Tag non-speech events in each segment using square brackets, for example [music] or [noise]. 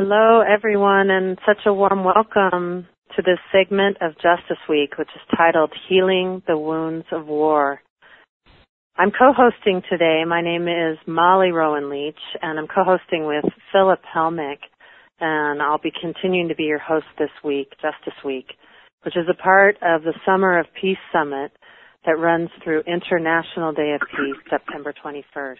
Hello, everyone, and such a warm welcome to this segment of Justice Week, which is titled Healing the Wounds of War. I'm co-hosting today. My name is Molly Rowan Leach, and I'm co-hosting with Philip Hellmich, and I'll be continuing to be your host this week, Justice Week, which is a part of the Summer of Peace Summit that runs through International Day of Peace, September 21st.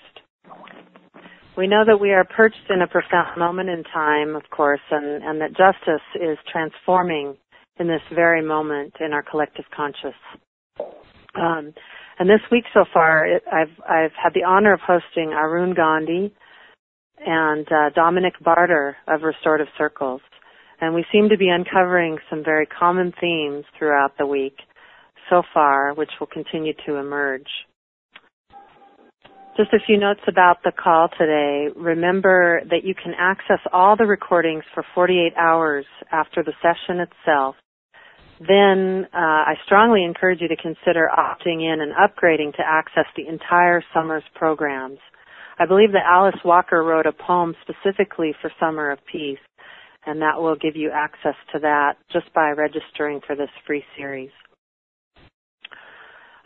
We know that we are perched in a profound moment in time, of course, and, and that justice is transforming in this very moment in our collective conscious. Um, and this week so far, it, I've I've had the honor of hosting Arun Gandhi and uh, Dominic Barter of Restorative Circles, and we seem to be uncovering some very common themes throughout the week so far, which will continue to emerge. Just a few notes about the call today. Remember that you can access all the recordings for 48 hours after the session itself. Then uh, I strongly encourage you to consider opting in and upgrading to access the entire summer's programs. I believe that Alice Walker wrote a poem specifically for Summer of Peace, and that will give you access to that just by registering for this free series.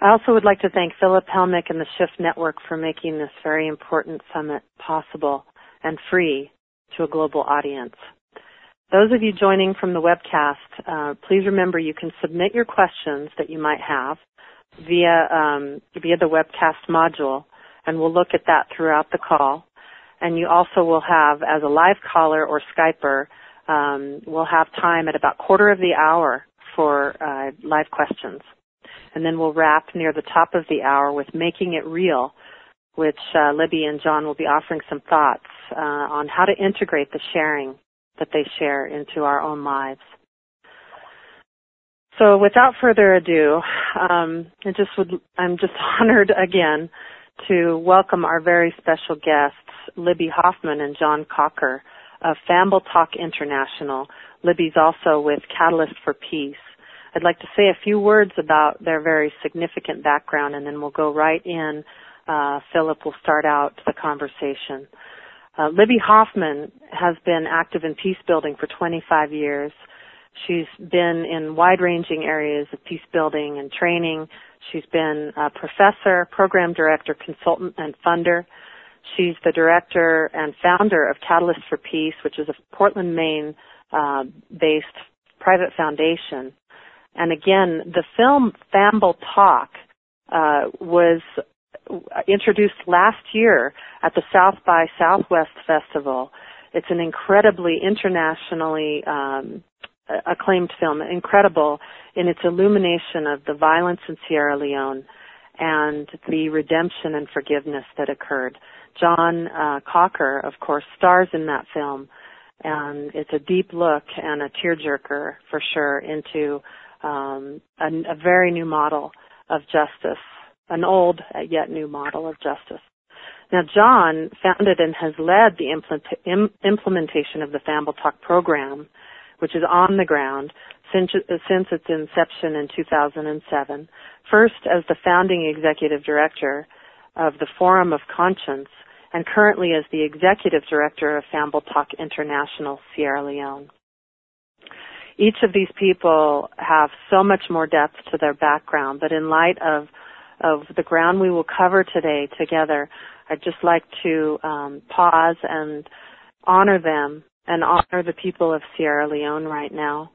I also would like to thank Philip Hellmich and the Shift Network for making this very important summit possible and free to a global audience. Those of you joining from the webcast, uh, please remember you can submit your questions that you might have via um, via the webcast module, and we'll look at that throughout the call. And you also will have, as a live caller or Skyper, um, we'll have time at about quarter of the hour for uh, live questions and then we'll wrap near the top of the hour with Making It Real, which uh, Libby and John will be offering some thoughts uh, on how to integrate the sharing that they share into our own lives. So without further ado, um, I just would, I'm just [laughs] honored again to welcome our very special guests, Libby Hoffman and John Caulker of Fambul Tok International. Libby's also with Catalyst for Peace. I'd like to say a few words about their very significant background and then we'll go right in. Uh, Philip will start out the conversation. Uh, Libby Hoffman has been active in peace building for 25 years. She's been in wide-ranging areas of peace building and training. She's been a professor, program director, consultant, and funder. She's the director and founder of Catalyst for Peace, which is a Portland, Maine uh, based private foundation and again, the film Fambul Tok uh, was introduced last year at the South by Southwest Festival. It's an incredibly internationally um, acclaimed film, incredible in its illumination of the violence in Sierra Leone and the redemption and forgiveness that occurred. John uh, Caulker, of course, stars in that film, and it's a deep look and a tearjerker for sure into um, a, a very new model of justice, an old yet new model of justice. Now, John founded and has led the implement, implementation of the Fambul Tok program, which is on the ground since, since its inception in 2007. First, as the founding executive director of the Forum of Conscience, and currently as the executive director of Fambul Tok International Sierra Leone each of these people have so much more depth to their background, but in light of of the ground we will cover today together, I'd just like to um, pause and honor them and honor the people of Sierra Leone right now.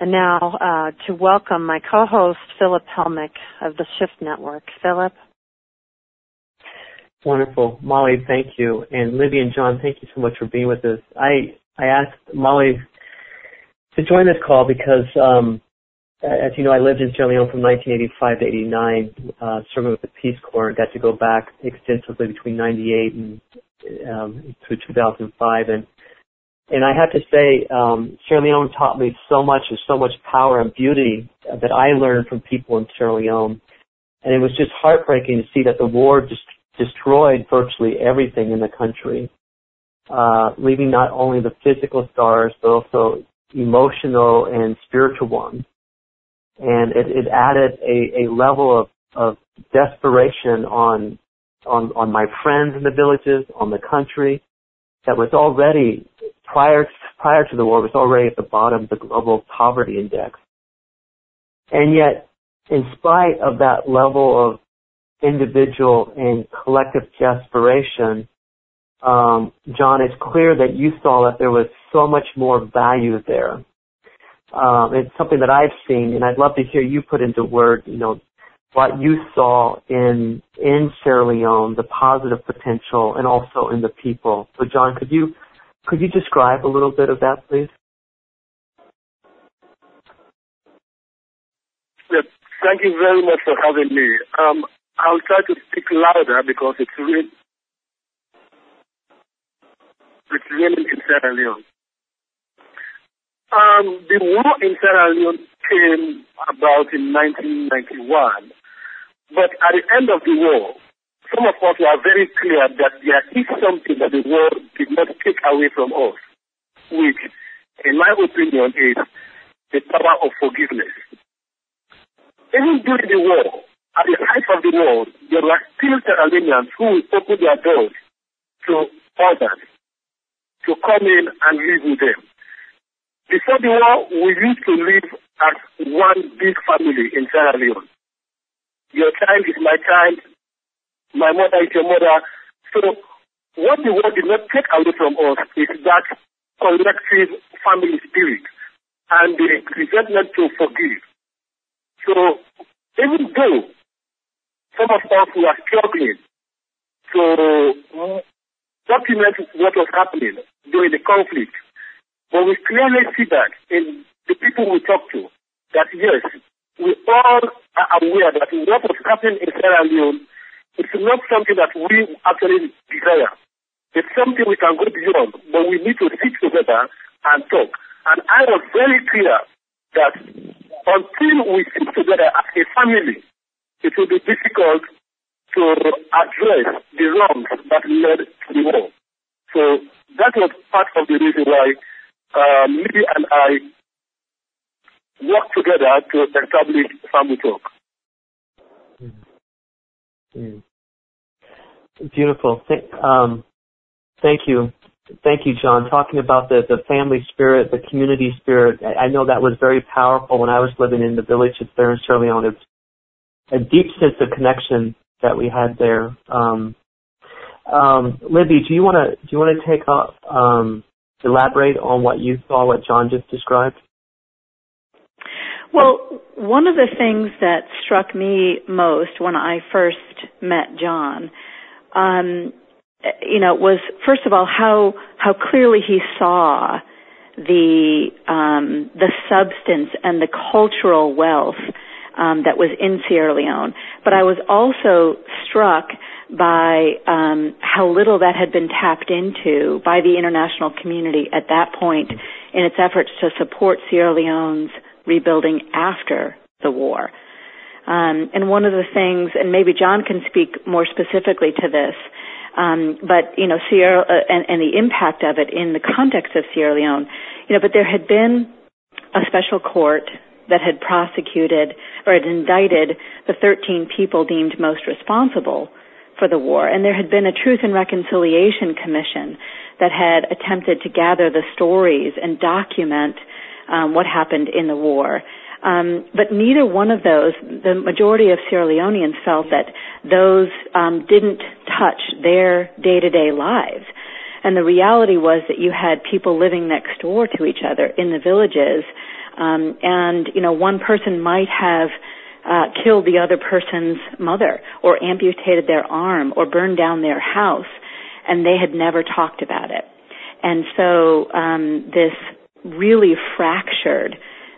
And now uh, to welcome my co-host Philip Hellmich of the Shift Network. Philip. Wonderful. Molly, thank you. And Libby and John, thank you so much for being with us. I I asked Molly to join this call because, um, as you know, I lived in Sierra Leone from 1985 to 89, uh, serving with the Peace Corps, and got to go back extensively between 98 and um, through 2005. And and I have to say, um, Sierra Leone taught me so much. There's so much power and beauty that I learned from people in Sierra Leone, and it was just heartbreaking to see that the war just destroyed virtually everything in the country uh, leaving not only the physical scars, but also emotional and spiritual ones. And it, it added a, a level of, of desperation on, on, on my friends in the villages, on the country, that was already prior prior to the war was already at the bottom of the global poverty index. And yet, in spite of that level of individual and collective desperation, um, John, it's clear that you saw that there was so much more value there. Um, it's something that I've seen, and I'd love to hear you put into words, you know, what you saw in in Sierra Leone, the positive potential, and also in the people. So, John, could you could you describe a little bit of that, please? Yes, thank you very much for having me. Um, I'll try to speak louder because it's really it's raining in Sierra Leone. Um, the war in Sierra Leone came about in 1991 but at the end of the war, some of us were very clear that there is something that the war did not take away from us, which, in my opinion, is the power of forgiveness. Even during the war, at the height of the war, there were still Sierra Leoneans who opened their doors to others to come in and live with them. Before the war, we used to live as one big family in Sierra Leone. Your child is my child. My mother is your mother. So what the war did not take away from us is that collective family spirit and the resentment to forgive. So even though some of us were struggling to document what was happening during the conflict, but we clearly see that in the people we talk to, that yes, we all are aware that what was happening in Sierra Leone is not something that we actually desire. It's something we can go beyond, but we need to sit together and talk. And I was very clear that until we sit together as a family, it will be difficult to address the wrongs that led to the war. So that was part of the reason why um, me and I worked together to establish Fambul Tok. Mm. Beautiful. Th- um, thank you. Thank you, John. Talking about the, the family spirit, the community spirit, I, I know that was very powerful when I was living in the villages there in Sierra Leone. It's a deep sense of connection that we had there. Um, um, Libby, do you want to do you want to take up um, elaborate on what you saw, what John just described? Well, one of the things that struck me most when I first met John, um, you know, was first of all how how clearly he saw the um, the substance and the cultural wealth um, that was in Sierra Leone. But I was also struck by um, how little that had been tapped into by the international community at that point in its efforts to support Sierra Leone's rebuilding after the war. Um, and one of the things, and maybe John can speak more specifically to this, um, but you know, Sierra uh, and, and the impact of it in the context of Sierra Leone, you know, but there had been a special court that had prosecuted or had indicted the 13 people deemed most responsible for the war, and there had been a Truth and Reconciliation Commission that had attempted to gather the stories and document um, what happened in the war. Um, but neither one of those, the majority of Sierra Leoneans felt that those um, didn't touch their day-to-day lives. And the reality was that you had people living next door to each other in the villages, um, and you know one person might have uh, killed the other person's mother, or amputated their arm, or burned down their house, and they had never talked about it. And so um, this really fractured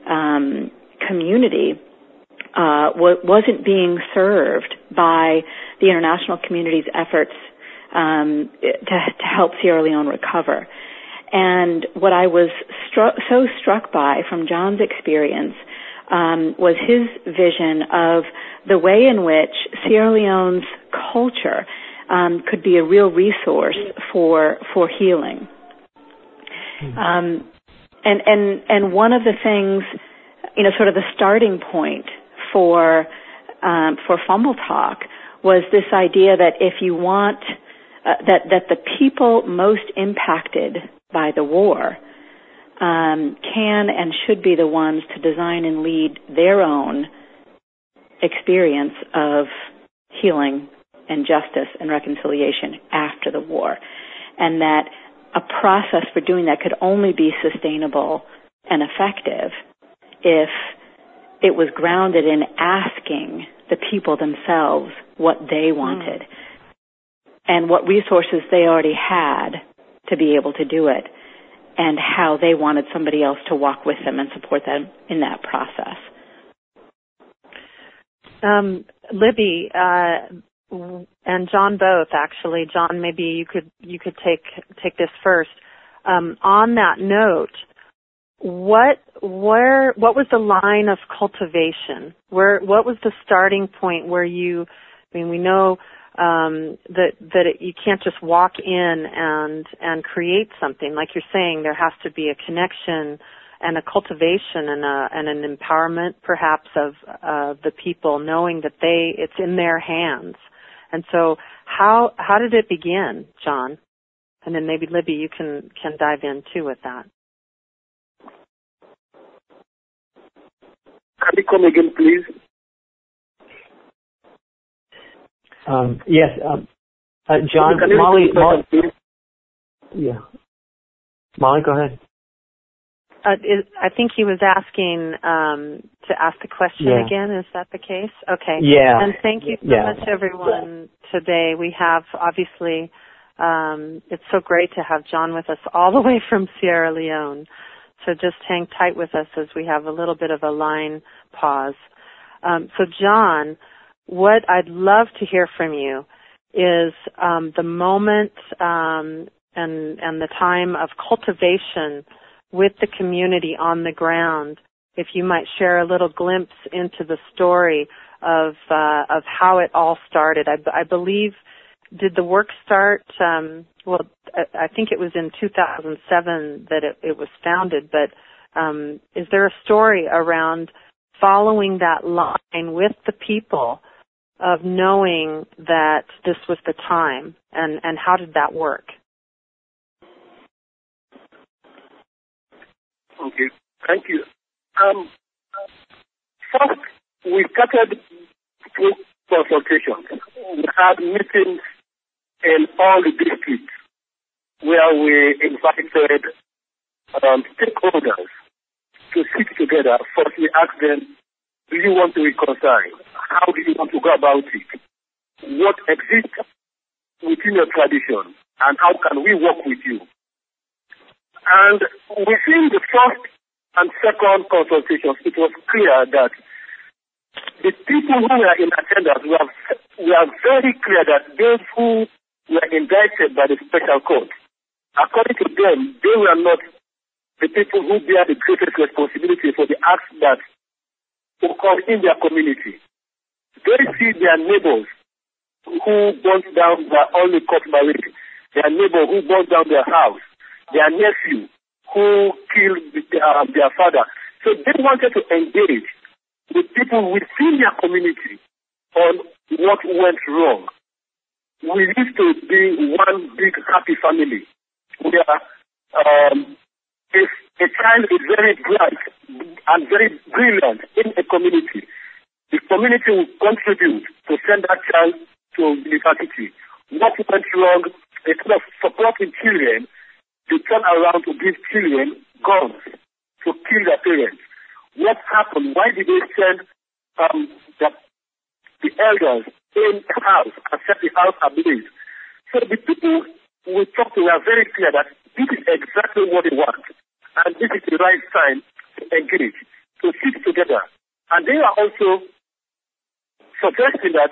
um, community uh, wasn't being served by the international community's efforts um, to, to, help Sierra Leone recover. And what I was stru- so struck by from John's experience um, was his vision of the way in which Sierra Leone's culture um, could be a real resource for for healing. Hmm. Um, and and and one of the things, you know, sort of the starting point for um, for Fambul Tok was this idea that if you want uh, that that the people most impacted by the war um, can and should be the ones to design and lead their own experience of healing and justice and reconciliation after the war, and that a process for doing that could only be sustainable and effective if it was grounded in asking the people themselves what they hmm. wanted mm. and what resources they already had to be able to do it and how they wanted somebody else to walk with them and support them in that process. Um, Libby uh, and John both actually. John, maybe you could you could take take this first. Um, on that note, what where what was the line of cultivation? Where what was the starting point where you? I mean, we know um, that that it, you can't just walk in and and create something. Like you're saying, there has to be a connection and a cultivation and a and an empowerment, perhaps, of of the people, knowing that they it's in their hands. And so, how how did it begin, John? And then maybe Libby, you can can dive in too with that. Can you come again, please? Um, yes, um, uh, John, Molly, Molly, yeah. Molly, go ahead. Uh, is, I think he was asking um, to ask the question yeah. again. Is that the case? Okay. Yeah. And thank you so yeah. much, everyone, today. We have obviously. Um, it's so great to have John with us all the way from Sierra Leone. So just hang tight with us as we have a little bit of a line pause. Um, so John, what I'd love to hear from you is um, the moment um, and and the time of cultivation with the community on the ground. If you might share a little glimpse into the story of uh, of how it all started. I, I believe did the work start? Um, well, I think it was in 2007 that it, it was founded. But um, is there a story around following that line with the people of knowing that this was the time, and and how did that work? Okay, thank you. Um, first, we started through consultations. We had meetings in all the districts where we invited um, stakeholders to sit together. First, we asked them, do you want to reconcile? How do you want to go about it? What exists within your tradition? And how can we work with you? And within the first and second consultations, it was clear that the people who were in attendance were, were very clear that those who were indicted by the special court. According to them, they were not the people who bear the greatest responsibility for the acts that occur in their community. They see their neighbors who burnt down their only marriage, their neighbor who burnt down their house, their nephew who killed uh, their father. So they wanted to engage with people within their community on what went wrong we used to be one big happy family where um, if a child is very bright and very brilliant in a community, the community will contribute to send that child to university. What went wrong, instead of supporting children, they turn around to give children guns to kill their parents. What happened? Why did they send um, the, the elders in the house and set the house ablaze. So the people we talked to were very clear that this is exactly what they want. And this is the right time to engage, to sit together. And they are also suggesting that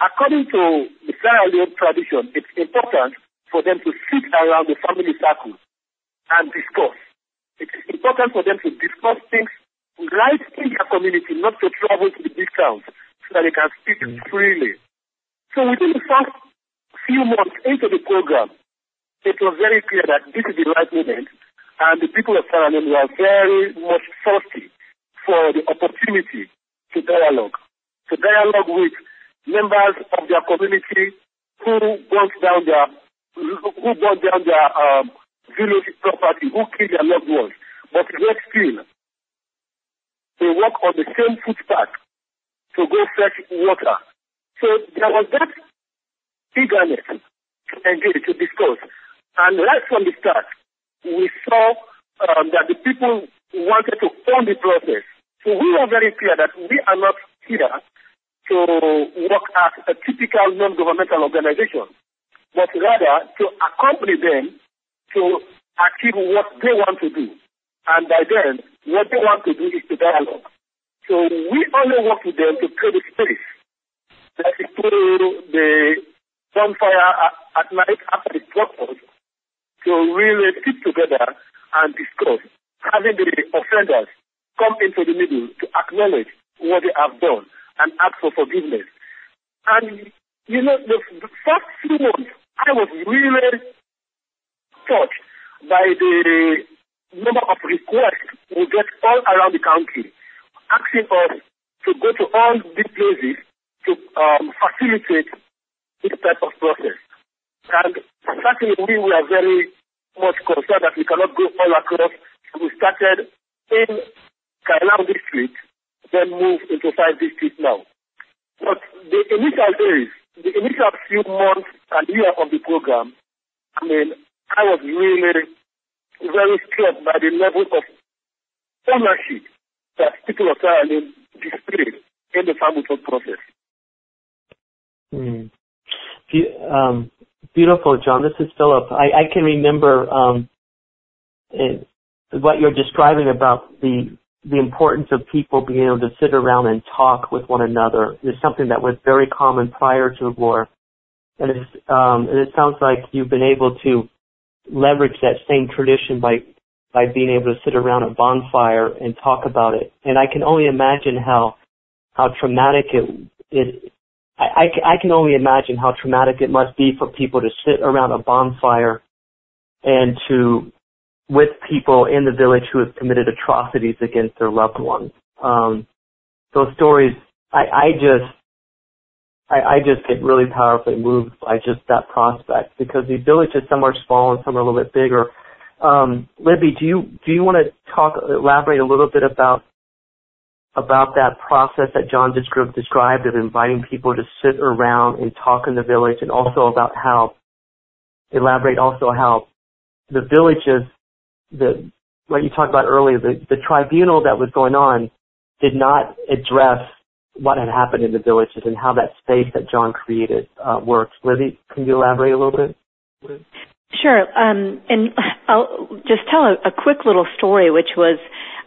according to the Sierra Leone tradition, it's important for them to sit around the family circle and discuss. It is important for them to discuss things right in their community, not to travel to the big towns so that they can speak mm. freely. So within the first few months into the program, it was very clear that this is the right moment, and the people of Parliament were very much thirsty for the opportunity to dialogue, to dialogue with members of their community who burnt down their who burnt down their um, village property, who killed their loved ones, but yet still they walk on the same footpath to go fetch water. So there was that eagerness to engage, to discuss. And right from the start, we saw um, that the people wanted to own the process. So we were very clear that we are not here to work as a typical non-governmental organization, but rather to accompany them to achieve what they want to do. And by then, what they want to do is to dialogue. So we only work with them to create a space that is through the bonfire at, night after the purpose to really sit together and discuss, having the offenders come into the middle to acknowledge what they have done and ask for forgiveness. And, you know, the, first few months, I was really touched by the number of requests we get all around the country asking us to go to all these places to um, facilitate this type of process. And certainly we were very much concerned that we cannot go all across. We started in Kailahun district, then moved into five districts now. But the initial days, the initial few months and year of the program, I mean, I was really very struck by the level of ownership that people of Thailand displayed in the family process. Mm. Be- um, beautiful, John. This is Philip. I, I can remember um, it, what you're describing about the the importance of people being able to sit around and talk with one another is something that was very common prior to the war. And, um, and it sounds like you've been able to leverage that same tradition by by being able to sit around a bonfire and talk about it. And I can only imagine how how traumatic it it I, I, can only imagine how traumatic it must be for people to sit around a bonfire and to with people in the village who have committed atrocities against their loved ones. Um, those stories, I, I just I, I just get really powerfully moved by just that prospect because the villages, some are small and some are a little bit bigger. Um, Libby, do you do you want to talk elaborate a little bit about about that process that John described of inviting people to sit around and talk in the village, and also about how elaborate also how the villages, the what you talked about earlier, the, the tribunal that was going on did not address what had happened in the villages and how that space that John created uh, works. Lizzie, can you elaborate a little bit? Sure. Um, and I'll just tell a, a, quick little story, which was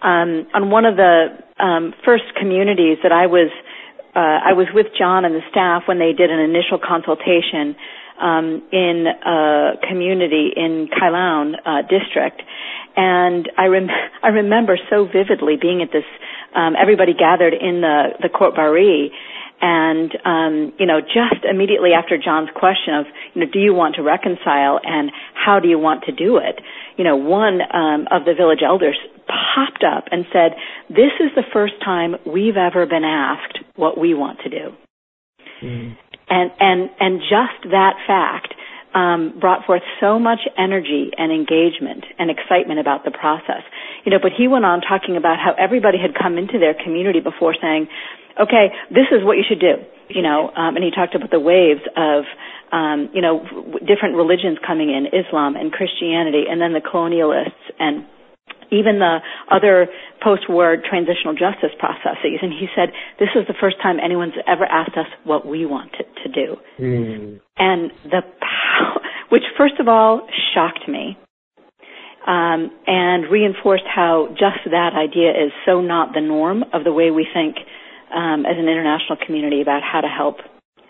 um, on one of the um, first communities that I was. Uh, I was with John and the staff when they did an initial consultation um, in a community in Kailahun uh, district, and I rem- [laughs] I remember so vividly being at this um, everybody gathered in the the court bari, and um, you know, just immediately after John's question of, you know, do you want to reconcile and how do you want to do it? You know, one um, of the village elders popped up and said, "This is the first time we've ever been asked what we want to do." Mm. And and and just that fact um, brought forth so much energy and engagement and excitement about the process. You know, but he went on talking about how everybody had come into their community before saying, okay, this is what you should do. You know, um, and he talked about the waves of, um, you know, different religions coming in, Islam and Christianity, and then the colonialists and even the other post-war transitional justice processes. And he said, this is the first time anyone's ever asked us what we wanted to do. Mm. And the power, which first of all shocked me, um, and reinforced how just that idea is so not the norm of the way we think um, as an international community about how to help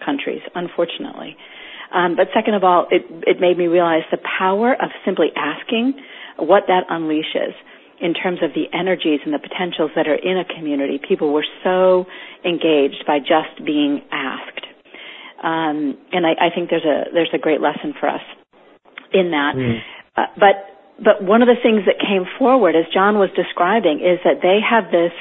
countries, unfortunately. Um, but second of all, it, it made me realize the power of simply asking what that unleashes in terms of the energies and the potentials that are in a community. People were so engaged by just being asked. Um, and I, I, think there's a there's a great lesson for us in that. Mm. Uh, but but one of the things that came forward, as John was describing, is that they have this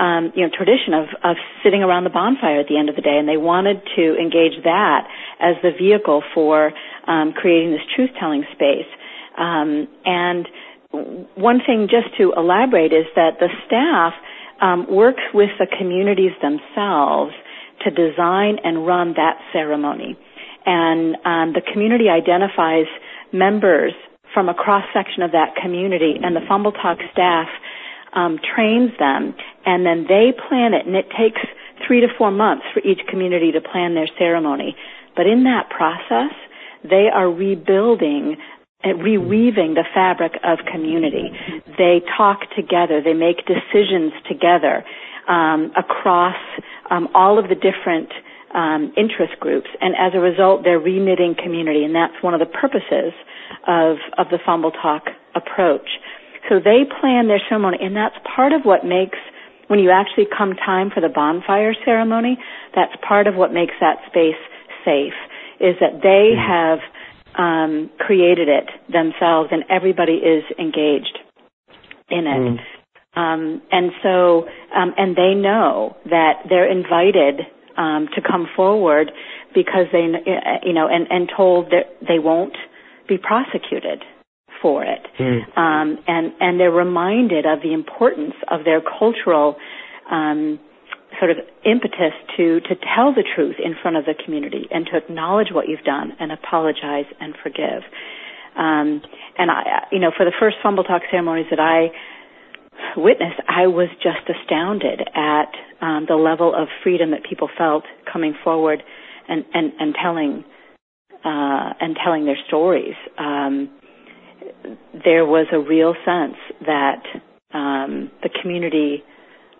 um, you know tradition of of sitting around the bonfire at the end of the day, and they wanted to engage that as the vehicle for um, creating this truth telling space. Um, and one thing just to elaborate is that the staff um, works with the communities themselves to design and run that ceremony. And um, the community identifies members from a cross section of that community, and the Fambul Tok staff um, trains them, and then they plan it, and it takes three to four months for each community to plan their ceremony. But in that process, they are rebuilding reweaving the fabric of community. They talk together. They make decisions together um, across um, all of the different um, interest groups, and as a result, they're reknitting community, and that's one of the purposes of of the Fambul Tok approach. So they plan their ceremony, and that's part of what makes when you actually come time for the bonfire ceremony. That's part of what makes that space safe. Is that they mm-hmm. have um, created it themselves, and everybody is engaged in it. Mm. Um, and so, um, and they know that they're invited um, to come forward because they, uh, you know, and, and told that they won't be prosecuted for it. Mm. Um, and, and they're reminded of the importance of their cultural um, sort of impetus to to tell the truth in front of the community and to acknowledge what you've done and apologize and forgive. Um, and I, you know, for the first Fambul Tok ceremonies that I witnessed, I was just astounded at um, the level of freedom that people felt coming forward and and, and telling uh, and telling their stories. Um, there was a real sense that um, the community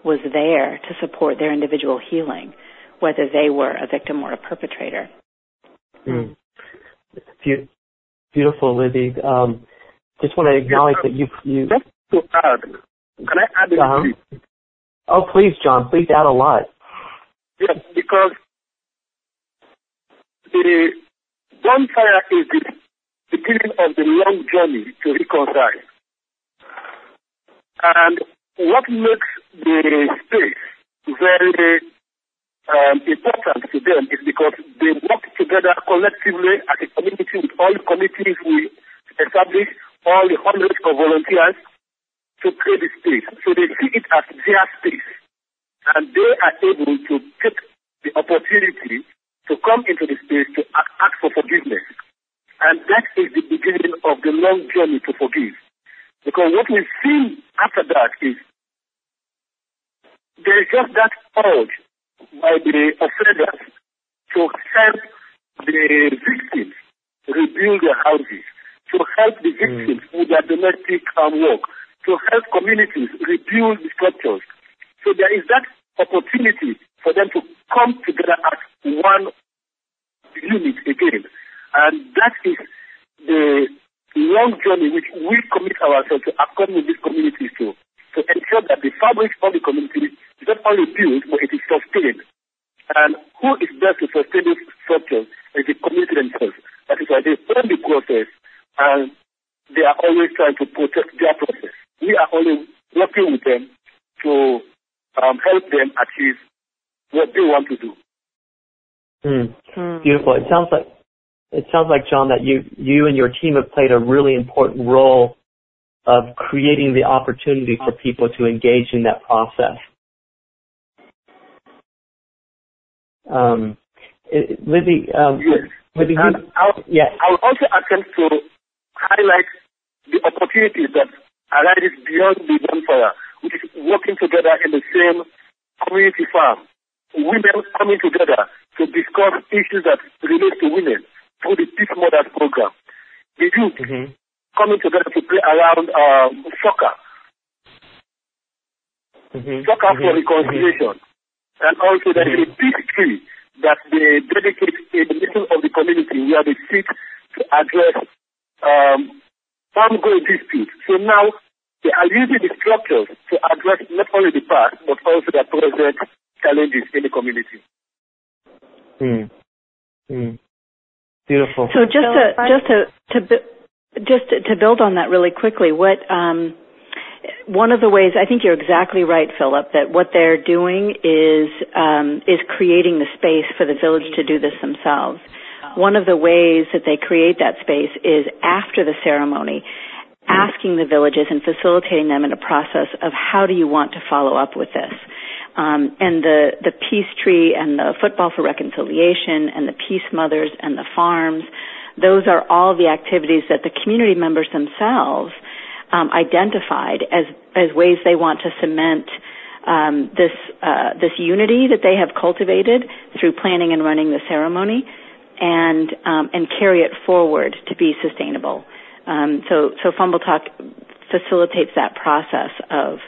was there to support their individual healing, whether they were a victim or a perpetrator. Mm. Be- beautiful, Libby. Um, just want to acknowledge that you you. Just to can I add uh-huh. Oh, please, John. Please add a lot. Yes, because the bonfire is the beginning of the long journey to reconcile. And what makes the space very um, important to them is because they work together collectively as a community with all the committees we establish, all the hundreds of volunteers to create the space. So they see it as their space. And they are able to take the opportunity to come into the space to ask for forgiveness. And that is the beginning of the long journey to forgive. Because what we see after that is there is just that urge by the offenders to help the victims rebuild their houses, to help the hmm. victims mm. with their domestic um, work, to help communities rebuild the structures. So there is that opportunity for them to come together as one unit again. And that is the long journey which we commit ourselves to accompany these communities to, to ensure that the fabric of the community is not only built, but it is sustained. And who is best to sustain this structure is the community themselves. That is why they own the process and they are always trying to protect their process. We are only working with them to um, help them achieve what they want to do. Mm. Mm. Beautiful. It sounds like it sounds like John that you you and your team have played a really important role of creating the opportunity for people to engage in that process. Um, Libby, um, yes. Libby, and I'll, yeah. I'll also attempt to highlight the opportunities that arise beyond the bonfire, which is working together in the same community farm. Women coming together to discuss issues that relate to women through the Peace Mothers program. The youth mm-hmm. coming together to play around um, soccer. Mm-hmm. Soccer mm-hmm. for reconciliation. And also there is a mm-hmm. peace tree that they dedicate in the middle of the community where they seek to address um, ongoing disputes. So now they are using the structures to address not only the past but also the present challenges in the community. Mm. Mm. Beautiful. So just to just to to just to, to build on that really quickly, what um, one of the ways I think you're exactly right, Philip, that what they're doing is um, is creating the space for the village to do this themselves. One of the ways that they create that space is after the ceremony, asking the villages and facilitating them in a process of how do you want to follow up with this. Um, and the the peace tree and the football for reconciliation and the peace mothers and the farms, those are all the activities that the community members themselves um, identified as as ways they want to cement um, this uh, this unity that they have cultivated through planning and running the ceremony, and um, and carry it forward to be sustainable. Um, so so Fambul Tok facilitates that process of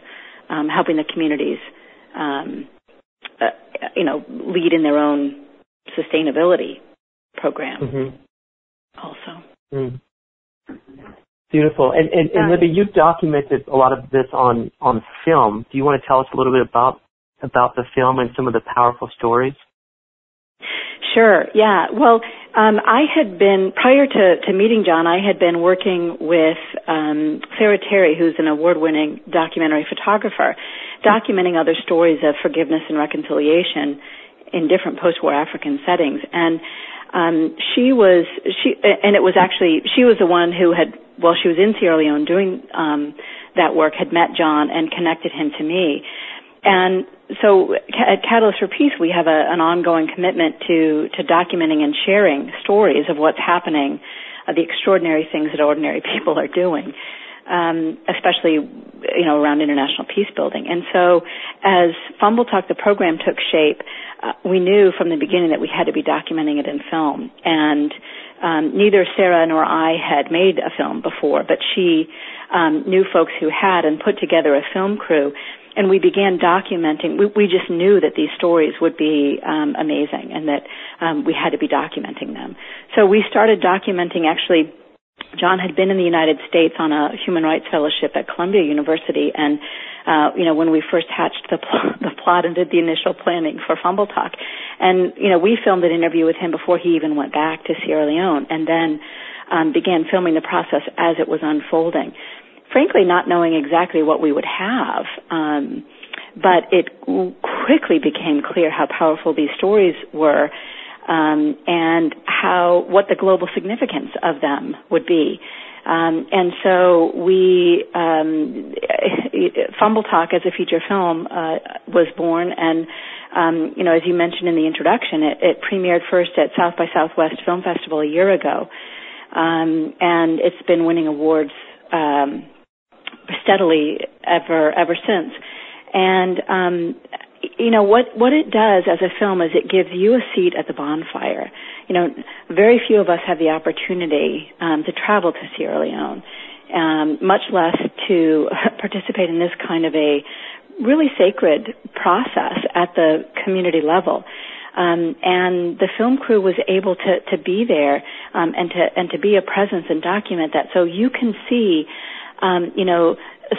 um, helping the communities, um, uh, you know, lead in their own sustainability program. Mm-hmm. Also. Mm. Beautiful. And, and, and Libby, you documented a lot of this on, on film. Do you want to tell us a little bit about, about the film and some of the powerful stories? Sure. Yeah. Well, um, I had been prior to, to meeting John. I had been working with um, Sara Terry, who's an award-winning documentary photographer, documenting other stories of forgiveness and reconciliation in different post-war African settings. And um, she was she, and it was actually she was the one who had while she was in Sierra Leone doing um, that work, had met John and connected him to me. And so at Catalyst for Peace, we have a, an ongoing commitment to, to documenting and sharing stories of what's happening, uh, the extraordinary things that ordinary [laughs] people are doing. Um, especially, you know, around international peace building. And so, as Fambul Tok, the program took shape, uh, we knew from the beginning that we had to be documenting it in film. And um, neither Sara nor I had made a film before, but she um, knew folks who had and put together a film crew. And we began documenting. We, we just knew that these stories would be um, amazing, and that um, we had to be documenting them. So we started documenting. Actually, John had been in the United States on a human rights fellowship at Columbia University, and uh, you know when we first hatched the pl- [laughs] the plot and did the initial planning for Fambul Tok, and you know we filmed an interview with him before he even went back to Sierra Leone, and then um, began filming the process as it was unfolding. Frankly, not knowing exactly what we would have. Um, but it quickly became clear how powerful these stories were um, and how what the global significance of them would be. Um, and so we, um, Fambul Tok as a feature film uh, was born, and um, you know, as you mentioned in the introduction, it, it, premiered first at South by Southwest Film Festival a year ago, um, and it's been winning awards um, steadily ever ever since. And um, you know what what it does as a film is it gives you a seat at the bonfire. You know, very few of us have the opportunity um, to travel to Sierra Leone, um, much less to [laughs] participate in this kind of a really sacred process at the community level. Um, and the film crew was able to to be there um, and to and to be a presence and document that, so you can see, um, you know,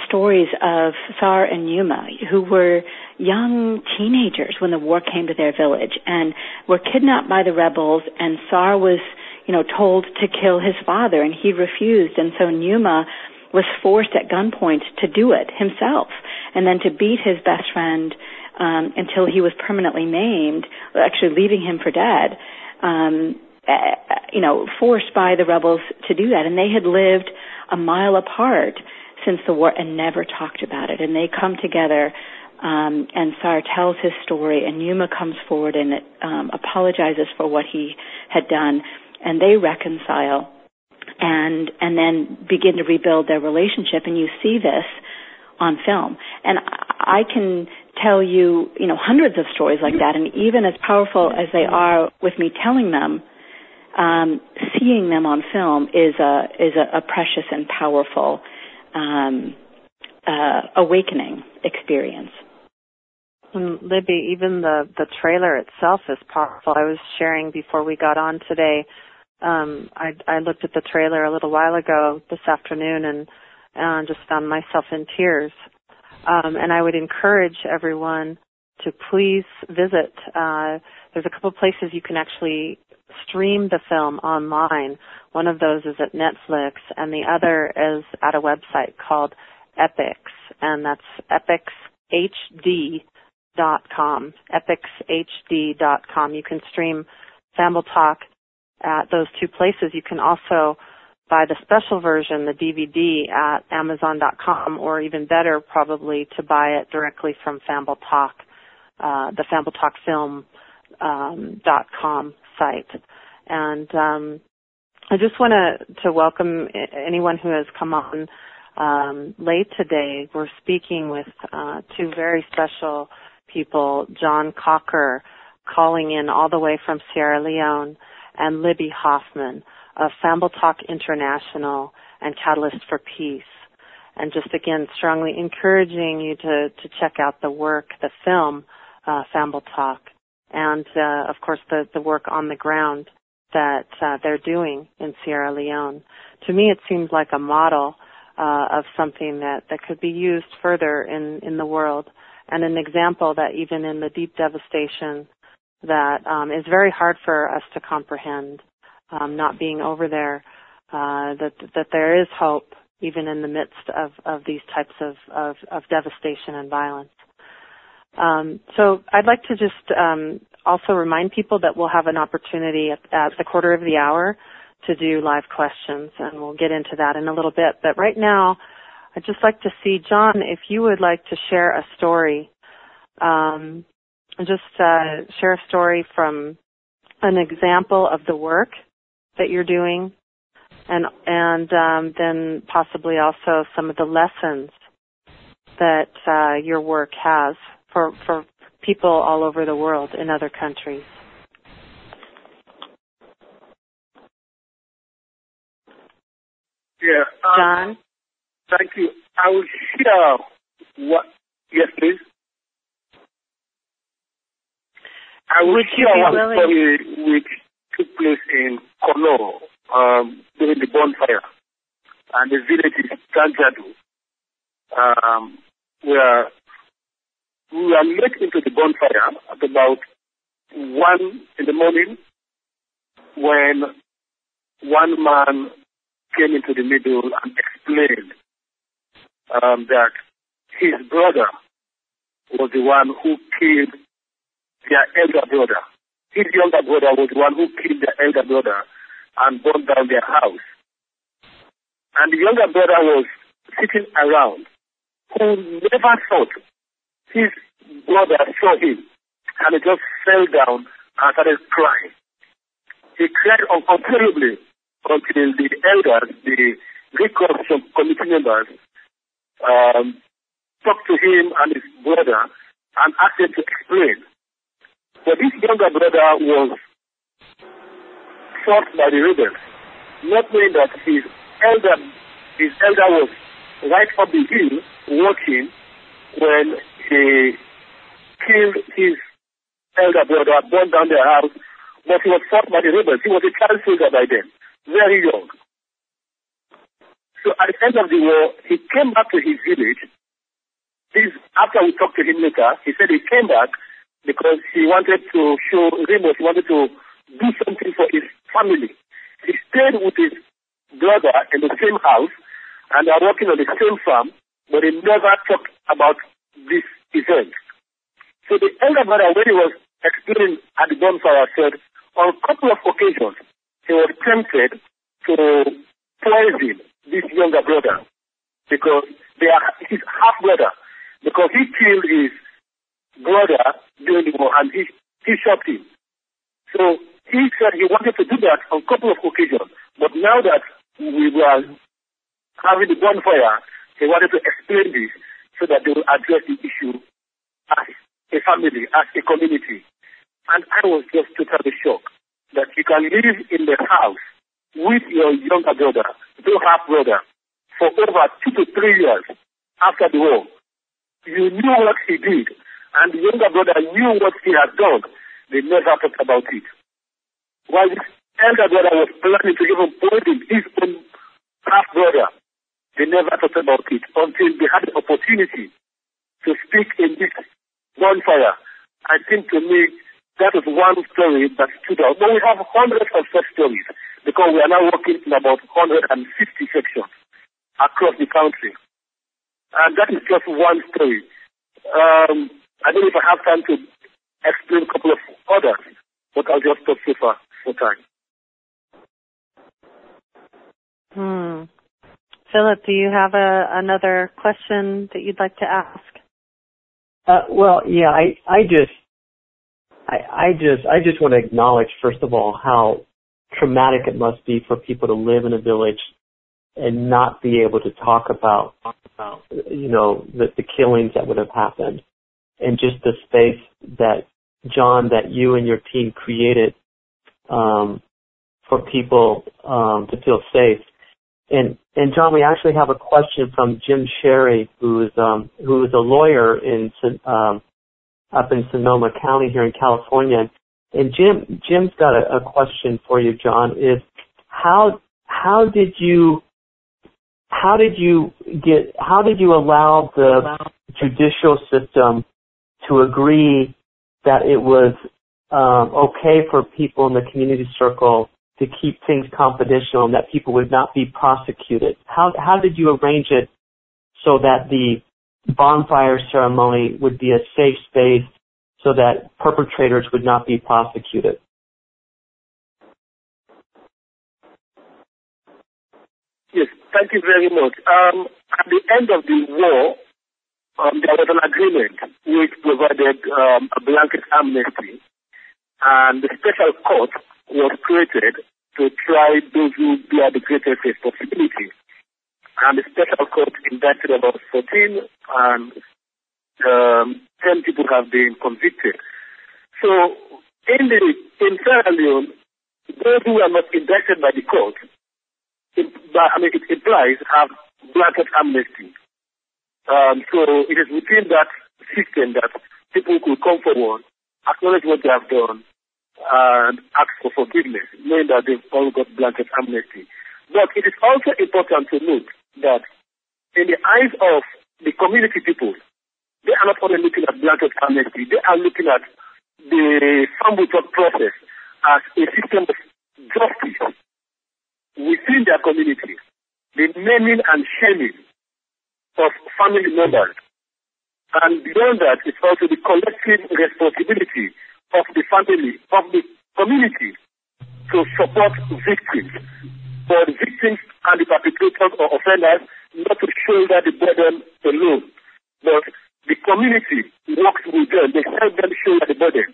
stories of Sahr and Nyuma, who were young teenagers when the war came to their village and were kidnapped by the rebels and Sahr was, you know, told to kill his father and he refused and so Nyuma was forced at gunpoint to do it himself and then to beat his best friend um, until he was permanently maimed, actually leaving him for dead. Um, uh, you know, forced by the rebels to do that, and they had lived a mile apart since the war and never talked about it. And they come together um, and Sahr tells his story, and Nyuma comes forward and um, apologizes for what he had done, and they reconcile, and and then begin to rebuild their relationship. And you see this on film, and I can tell you, you know, hundreds of stories like that, and even as powerful as they are with me telling them, um, seeing them on film is a is a, a precious and powerful um, uh, awakening experience. And Libby, even the the trailer itself is powerful. I was sharing before we got on today. Um, I, I looked at the trailer a little while ago this afternoon and and just found myself in tears. Um, and I would encourage everyone to please visit. Uh, there's a couple places you can actually stream the film online. One of those is at Netflix, and the other is at a website called Epix, and that's epixhd.com. Epixhd.com. You can stream Fambul Tok at those two places. You can also buy the special version, the DVD, at Amazon.com, or even better, probably to buy it directly from Fambul Tok, uh, the Fambul Tok Film um, .com And um, I just want to welcome anyone who has come on um, late today. We're speaking with uh, two very special people, John Caulker, calling in all the way from Sierra Leone, and Libby Hoffman of Fambul Tok International and Catalyst for Peace. And just again, strongly encouraging you to, to check out the work, the film, uh, Talk, and uh, of course the, the work on the ground that uh, they're doing in Sierra Leone. To me, it seems like a model uh, of something that, that could be used further in, in the world, and an example that even in the deep devastation that um, is very hard for us to comprehend, um, not being over there, uh, that that there is hope even in the midst of, of these types of, of, of devastation and violence. Um, so I'd like to just um, also remind people that we'll have an opportunity at, at, the quarter of the hour to do live questions, and we'll get into that in a little bit. But right now, I'd just like to see John if you would like to share a story um, just uh, share a story from an example of the work that you're doing, and and um, then possibly also some of the lessons that uh, your work has for for people all over the world in other countries. Yeah. Um, John. Thank you. I will share what. Yes, please. I will Would be one willing- story which took place in Kono um, during the bonfire, and the village is Tanjadu, um, where we were led into the bonfire at about one in the morning when one man came into the middle and explained um, that his brother was the one who killed their elder brother. His younger brother was the one who killed their elder brother and burned down their house. And the younger brother was sitting around who never thought his brother saw him and he just fell down and started crying. He cried uncontrollably until the elders, the reconstruction committee members, um, talked to him and his brother and asked him to explain. But this younger brother was fought by the rebels, not knowing that his elder, his elder was right up the hill watching when he killed his elder brother, burned down their house, but he was fought by the rebels. He was a child soldier by then, very young. So at the end of the war, he came back to his village. This, after we talked to him later, he said he came back because he wanted to show remorse, he wanted to do something for his family. He stayed with his brother in the same house and they are working on the same farm, but he never talked about this event. So the elder brother, when he was explaining at the bonfire, said on a couple of occasions he was tempted to poison this younger brother because they are his half brother because he killed his brother during the war and he, he shot him. So he said he wanted to do that on a couple of occasions, but now that we were having the bonfire, he wanted to explain this so that they will address the issue as a family, as a community. And I was just totally shocked that you can live in the house with your younger brother, your half brother, for over two to three years after the war. You knew what he did, and the younger brother knew what he had done. They never talked about it. While the elder brother was planning to even poison his own half brother, they never talked about it until they had the opportunity to speak in this bonfire. I think to me, that is one story that stood out. But we have hundreds of such stories because we are now working in about 150 sections across the country. And that is just one story. Um, I don't know if I have time to explain a couple of others, but I'll just stop so far for time. Hmm. Philip, do you have a, another question that you'd like to ask? Uh, well, yeah, I, I just, I, I just, I just want to acknowledge, first of all, how traumatic it must be for people to live in a village and not be able to talk about, about you know, the, the killings that would have happened and just the space that John, that you and your team created um, for people um, to feel safe. And and John, we actually have a question from Jim Sherry, who is um, who is a lawyer in um, up in Sonoma County here in California. And Jim Jim's got a, a question for you, John. Is how how did you how did you get how did you allow the judicial system to agree that it was um, okay for people in the community circle to keep things confidential and that people would not be prosecuted. How how did you arrange it so that the bonfire ceremony would be a safe space so that perpetrators would not be prosecuted? Yes, thank you very much. Um, at the end of the war, um, there was an agreement which provided um, a blanket amnesty, and the special court was created to try those who bear the greatest responsibility. And the special court indicted about 14 and um, 10 people have been convicted. So in the in Sierra Leone, those who are not indicted by the court, it, I mean, it implies have blanket amnesty. Um, so it is within that system that people could come forward, acknowledge what they have done, and ask for forgiveness, knowing that they've all got blanket amnesty. But it is also important to note that in the eyes of the community people, they are not only looking at blanket amnesty, they are looking at the family process as a system of justice within their community. The naming and shaming of family members. And beyond that, it's also the collective responsibility of the family, of the community to support victims. For the victims and the perpetrators or offenders not to shoulder the burden alone, but the community works with them. They help them shoulder the burden,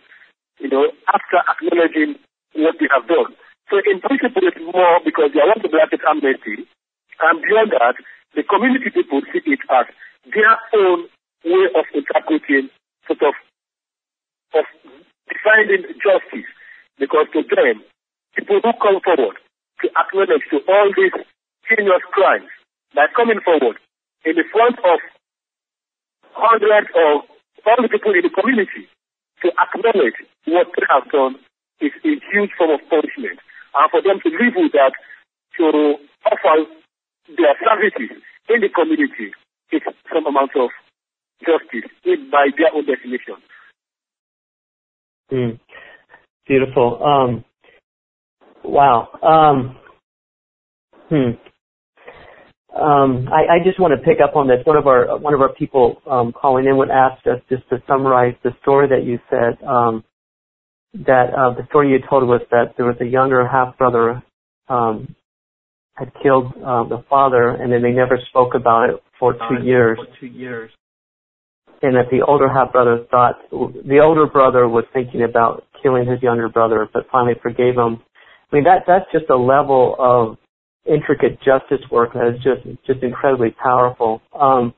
you know, after acknowledging what they have done. So in principle, it's more because they want the blanket amnesty. And beyond that, the community people see it as their own way of interpreting sort of of finding justice because to them, people who come forward to acknowledge to all these heinous crimes by coming forward in the front of hundreds of all the people in the community to acknowledge what they have done is a huge form of punishment. And for them to live with that, to offer their services in the community is some amount of justice by their own definition. Mm. Beautiful. Um, wow. Um, hmm. Um, I, I, just want to pick up on this. One of our one of our people um, calling in would ask us just to summarize the story that you said. Um, that uh, the story you told was that there was a younger half brother um, had killed uh, the father, and then they never spoke about it for two years. For two years and that the older half brother thought the older brother was thinking about killing his younger brother, but finally forgave him. I mean that that's just a level of intricate justice work that is just just incredibly powerful. Um,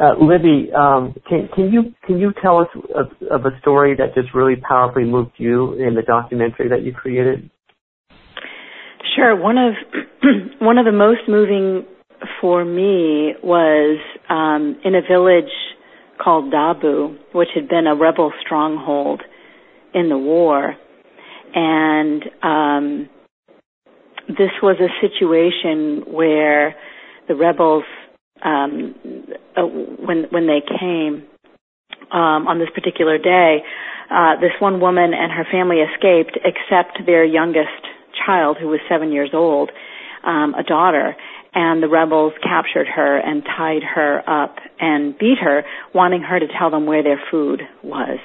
uh, Libby, um, can can you can you tell us of, of a story that just really powerfully moved you in the documentary that you created? Sure. One of [clears throat] one of the most moving for me was um, in a village called Dabu, which had been a rebel stronghold in the war. And um, this was a situation where the rebels, um, uh, when when they came um, on this particular day, uh, this one woman and her family escaped, except their youngest child, who was seven years old, um, a daughter, and the rebels captured her and tied her up and beat her, wanting her to tell them where their food was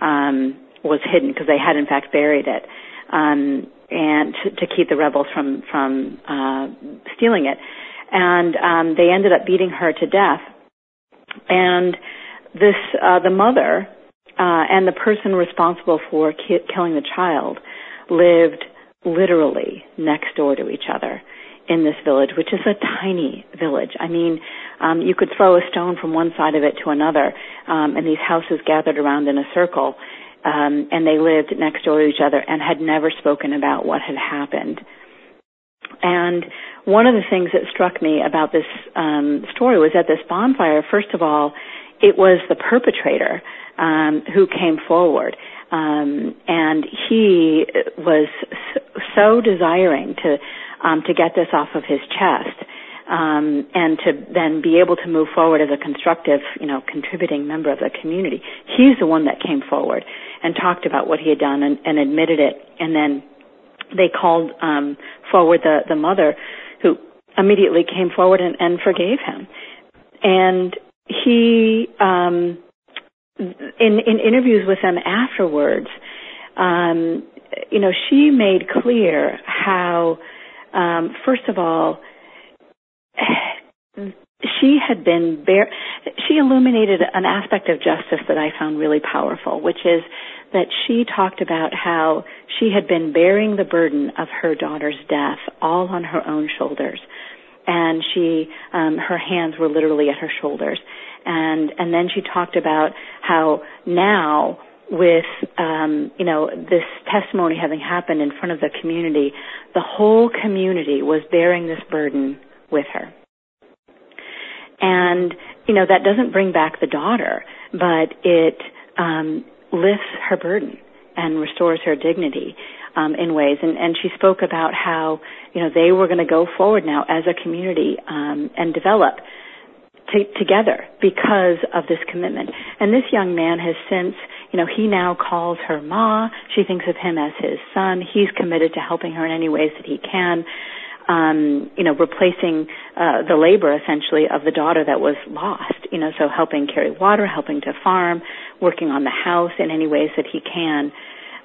um, was hidden because they had in fact buried it, um, and to, to keep the rebels from from uh, stealing it. And um, they ended up beating her to death. And this uh, the mother uh, and the person responsible for ki- killing the child lived literally next door to each other in this village, which is a tiny village. I mean, um, you could throw a stone from one side of it to another, um, and these houses gathered around in a circle, um, and they lived next door to each other and had never spoken about what had happened. And one of the things that struck me about this um, story was at this bonfire, first of all, it was the perpetrator um, who came forward. Um, and he was so desiring to um, to get this off of his chest um, and to then be able to move forward as a constructive, you know, contributing member of the community. He's the one that came forward and talked about what he had done and, and admitted it, and then they called um, forward the the mother, who immediately came forward and, and forgave him, and he. Um, in in interviews with them afterwards, um, you know, she made clear how, um, first of all, she had been bear. She illuminated an aspect of justice that I found really powerful, which is that she talked about how she had been bearing the burden of her daughter's death all on her own shoulders, and she, um, her hands were literally at her shoulders, and and then she talked about how now with um, you know this testimony having happened in front of the community, the whole community was bearing this burden with her. And you know that doesn't bring back the daughter, but it um, lifts her burden and restores her dignity um, in ways. And, and she spoke about how you know they were going to go forward now as a community um, and develop to, together because of this commitment. And this young man has since, you know, he now calls her Ma. She thinks of him as his son. He's committed to helping her in any ways that he can. Um, you know, replacing uh, the labor essentially of the daughter that was lost. You know, so helping carry water, helping to farm, working on the house in any ways that he can.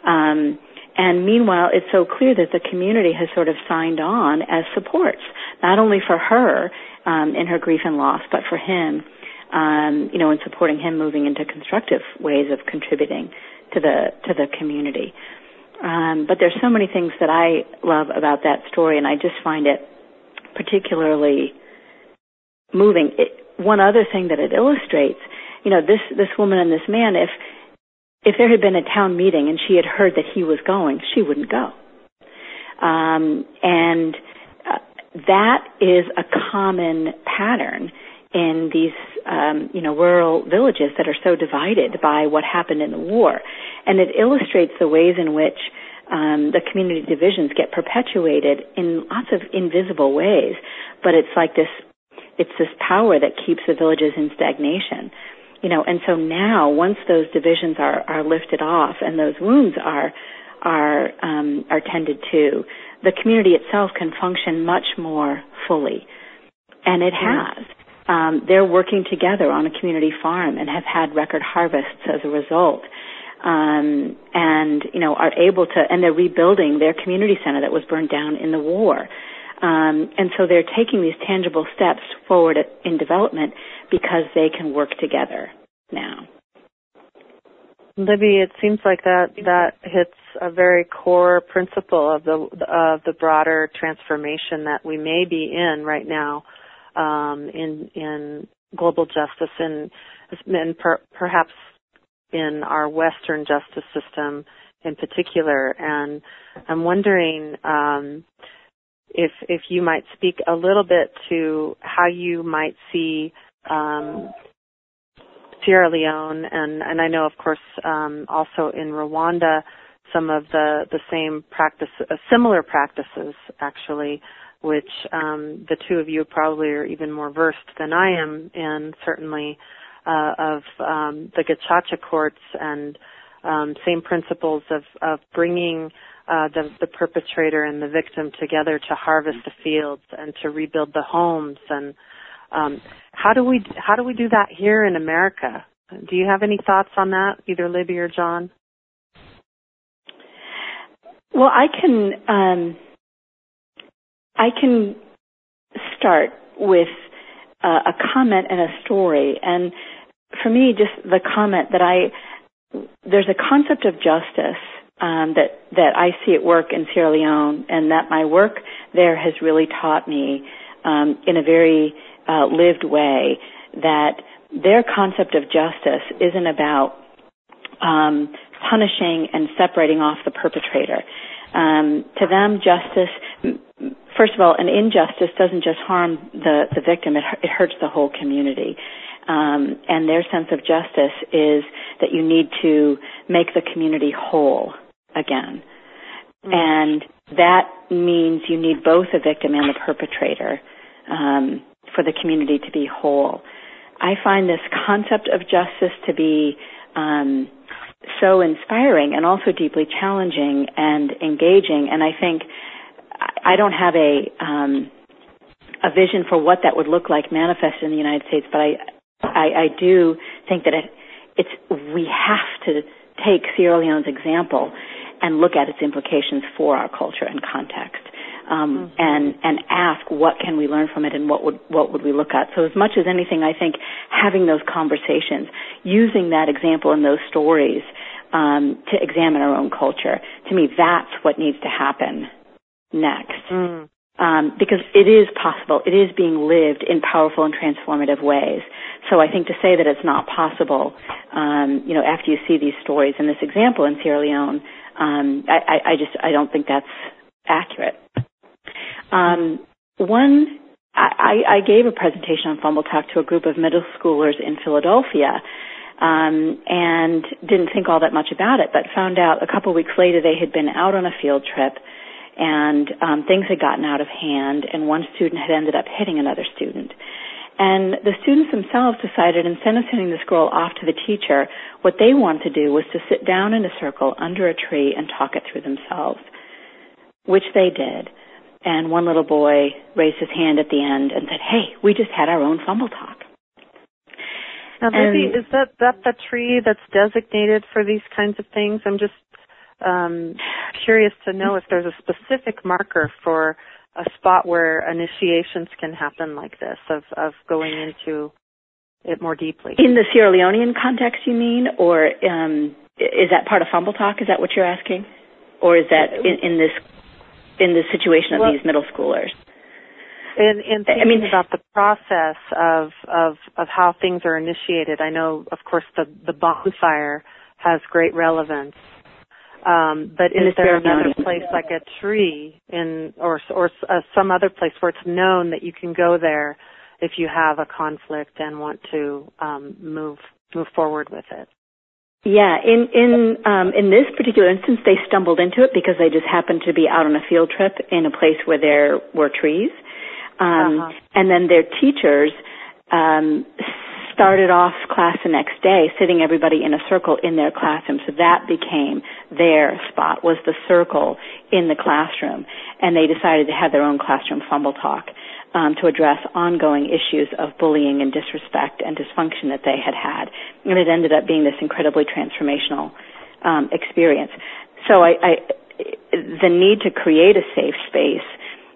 Um, and meanwhile, it's so clear that the community has sort of signed on as supports, not only for her um, in her grief and loss, but for him, um, you know, in supporting him moving into constructive ways of contributing to the to the community. Um, but there's so many things that I love about that story, and I just find it particularly moving. It, one other thing that it illustrates, you know, this this woman and this man, if if there had been a town meeting and she had heard that he was going, she wouldn't go. Um, and that is a common pattern in these um, you know rural villages that are so divided by what happened in the war, and it illustrates the ways in which um, the community divisions get perpetuated in lots of invisible ways. But it's like this, it's this power that keeps the villages in stagnation. You know, and so now once those divisions are are lifted off and those wounds are are um, are tended to, the community itself can function much more fully. And it has. Um, they're working together on a community farm and have had record harvests as a result. Um, and you know are able to, and they're rebuilding their community center that was burned down in the war. Um, and so they're taking these tangible steps forward in development because they can work together now. Libby, it seems like that that hits a very core principle of the of the broader transformation that we may be in right now um, in in global justice and and per, perhaps in our Western justice system in particular. And I'm wondering um, if if you might speak a little bit to how you might see um, Sierra Leone, and, and I know, of course, um, also in Rwanda, some of the, the same practice, uh, similar practices, actually, which um, the two of you probably are even more versed than I am in, certainly, uh, of um, the gacaca courts and um, same principles of, of bringing uh, the, the perpetrator and the victim together to harvest the fields and to rebuild the homes and um, how do we how do we do that here in America? Do you have any thoughts on that, either Libby or John? Well, I can um, I can start with uh, a comment and a story, and for me, just the comment that I there's a concept of justice um, that that I see at work in Sierra Leone, and that my work there has really taught me um, in a very uh, lived way that their concept of justice isn't about um, punishing and separating off the perpetrator. Um, to them, justice, first of all, an injustice doesn't just harm the, the victim, it, it hurts the whole community. Um, and their sense of justice is that you need to make the community whole again. Mm-hmm. And that means you need both the victim and the perpetrator um, for the community to be whole. I find this concept of justice to be um, so inspiring and also deeply challenging and engaging. And I think I don't have a um, a vision for what that would look like manifested in the United States, but I I, I do think that it, it's we have to take Sierra Leone's example and look at its implications for our culture and context um, mm-hmm. and and ask what can we learn from it and what would what would we look at. So as much as anything, I think having those conversations, using that example and those stories um, to examine our own culture, to me, that's what needs to happen next. Mm. Um, because it is possible, it is being lived in powerful and transformative ways. So I think to say that it's not possible, um, you know, after you see these stories and this example in Sierra Leone, um, I, I, I just I don't think that's accurate. Um, one, I, I gave a presentation on Fambul Tok to a group of middle schoolers in Philadelphia, um, and didn't think all that much about it, but found out a couple weeks later they had been out on a field trip, and um, things had gotten out of hand, and one student had ended up hitting another student. And the students themselves decided instead of sending this girl off to the teacher, what they wanted to do was to sit down in a circle under a tree and talk it through themselves, which they did. And one little boy raised his hand at the end and said, "Hey, we just had our own Fambul Tok." Now, Libby, is that that the tree that's designated for these kinds of things? I'm just um, curious to know if there's a specific marker for a spot where initiations can happen like this, of of going into it more deeply. In the Sierra Leonean context, you mean, or um, is that part of Fambul Tok? Is that what you're asking, or is that in, in this in the situation of well, these middle schoolers. In, in thinking I mean, about the process of, of, of how things are initiated, I know, of course, the, the bonfire has great relevance. Um, but is there another place like a tree in, or, or uh, some other place where it's known that you can go there if you have a conflict and want to um, move move forward with it? Yeah, in in um, in this particular instance, they stumbled into it because they just happened to be out on a field trip in a place where there were trees, um, uh-huh. and then their teachers um, started off class the next day, sitting everybody in a circle in their classroom. So that became their spot was the circle in the classroom, and they decided to have their own classroom Fambul Tok um, to address ongoing issues of bullying and disrespect and dysfunction that they had had. And it ended up being this incredibly transformational um, experience. So I, I, the need to create a safe space,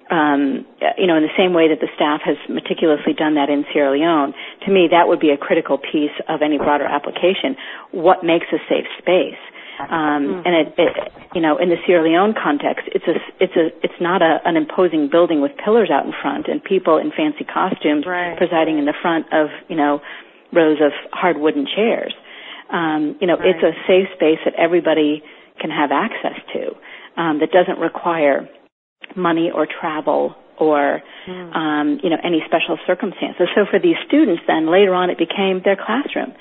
um, you know, in the same way that the staff has meticulously done that in Sierra Leone, to me that would be a critical piece of any broader application. What makes a safe space? Um, mm-hmm. and it, it, you know, in the Sierra Leone context, it's a, it's a, it's not a, an imposing building with pillars out in front and people in fancy costumes right. presiding in the front of, you know, rows of hard wooden chairs. Um, you know, right. it's a safe space that everybody can have access to, um, that doesn't require money or travel or mm. um, you know any special circumstances. So for these students, then later on, it became their classroom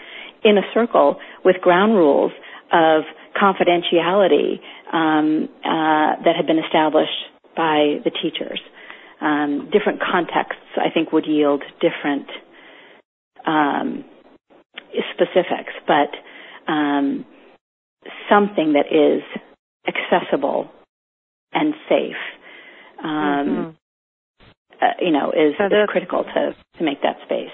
in a circle with ground rules of confidentiality um, uh, that had been established by the teachers. Um, different contexts, I think, would yield different um, specifics, but um, something that is accessible and safe. Um, mm-hmm. uh, you know, is, is critical to to make that space.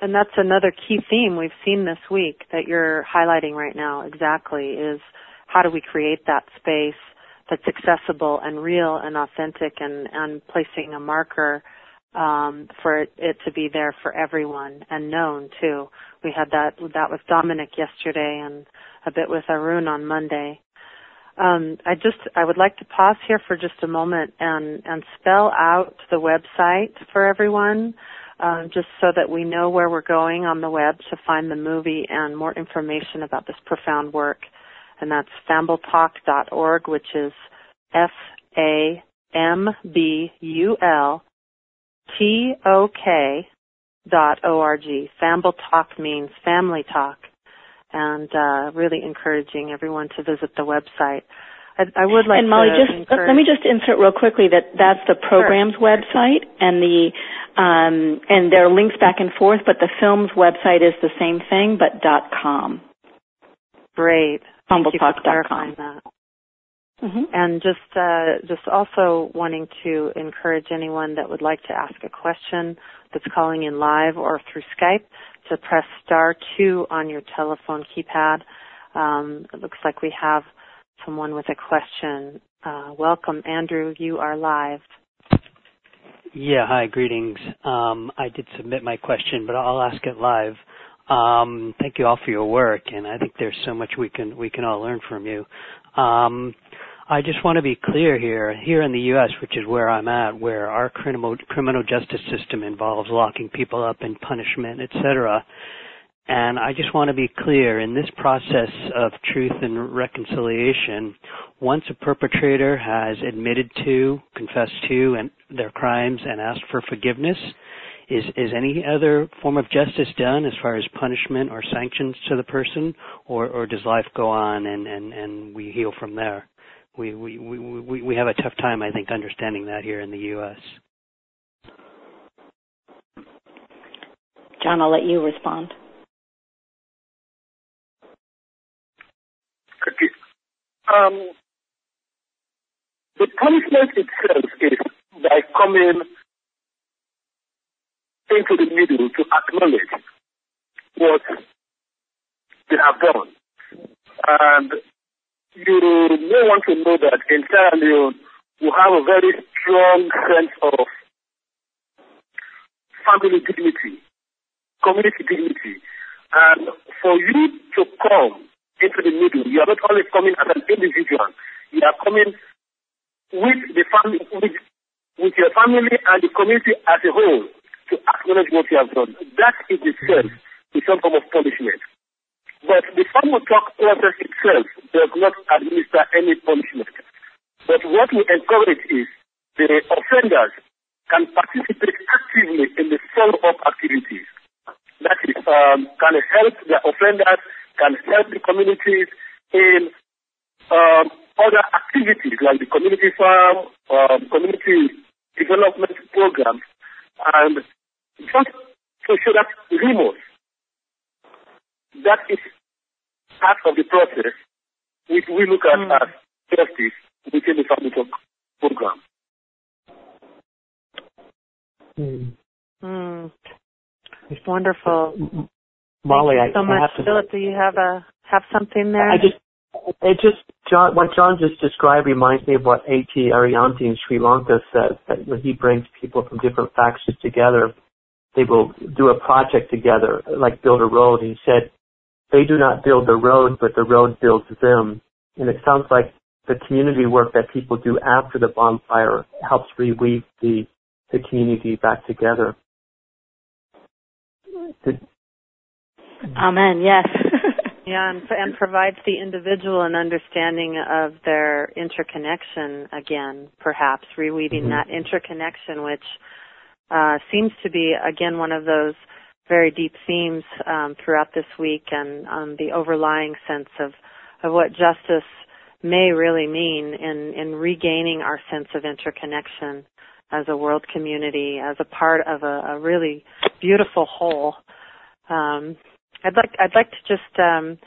And that's another key theme we've seen this week that you're highlighting right now. Exactly is how do we create that space that's accessible and real and authentic and, and placing a marker um, for it, it, to be there for everyone and known too. We had that that with Dominic yesterday and a bit with Arun on Monday. Um, I just I would like to pause here for just a moment and and spell out the website for everyone, um, just so that we know where we're going on the web to find the movie and more information about this profound work and that's fambultok.org, which is F A M B U L T O K dot O R G. Fambul Tok means family talk, and uh, really encouraging everyone to visit the website. I, I would like and Molly, to just encourage... let me just insert real quickly that that's the program's sure. website, and the um, and there are links back and forth, but the film's website is the same thing, but dot com. Great. FambulTok.com. Mm-hmm. And just uh, just also wanting to encourage anyone that would like to ask a question that's calling in live or through Skype to press star two on your telephone keypad. Um, it looks like we have someone with a question. Uh, welcome, Andrew. You are live. Yeah, hi, greetings. Um, I did submit my question, but I'll ask it live. Um, thank you all for your work, and I think there's so much we can we can all learn from you. Um, I just want to be clear here. Here in the U.S., which is where I'm at, where our criminal criminal justice system involves locking people up in punishment, etc. And I just want to be clear in this process of truth and reconciliation, once a perpetrator has admitted to, confessed to and their crimes and asked for forgiveness, is is any other form of justice done as far as punishment or sanctions to the person, or or does life go on and and and we heal from there? We we we we have a tough time, I think, understanding that here in the U.S. John, I'll let you respond. Um, the punishment itself is by coming into the middle to acknowledge what they have done. And you may want to know that in Sierra Leone, we have a very strong sense of family dignity, community dignity. And for you to come into the middle, you are not only coming as an individual, you are coming with the family, with, with your family and the community as a whole to acknowledge what you have done. That in itself is some form of punishment. But the Fambul Tok process itself does not administer any punishment. But what we encourage is the offenders can participate actively in the follow-up activities. That is, um, can help the offenders, can help the communities in um, other activities like the community farm, um, community development programs, and just to show that remorse, that is part of the process which we look at mm. as justice within the family talk program. Mm. Mm. It's wonderful. Molly, Thank you so I, much, I have to, Philip. Do you have a have something there? I just it just John what John just described reminds me of what A.T. Ariyaratne in Sri Lanka says that when he brings people from different factions together, they will do a project together, like build a road. He said they do not build the road, but the road builds them. And it sounds like the community work that people do after the bonfire helps reweave the the community back together. Did, Amen. Yes. [laughs] Yeah, and, and provides the individual an understanding of their interconnection again, perhaps reweaving mm-hmm. that interconnection, which uh, seems to be again one of those very deep themes um, throughout this week, and um, the overlying sense of of what justice may really mean in in regaining our sense of interconnection as a world community, as a part of a, a really beautiful whole. Um, I'd like I'd like to just um,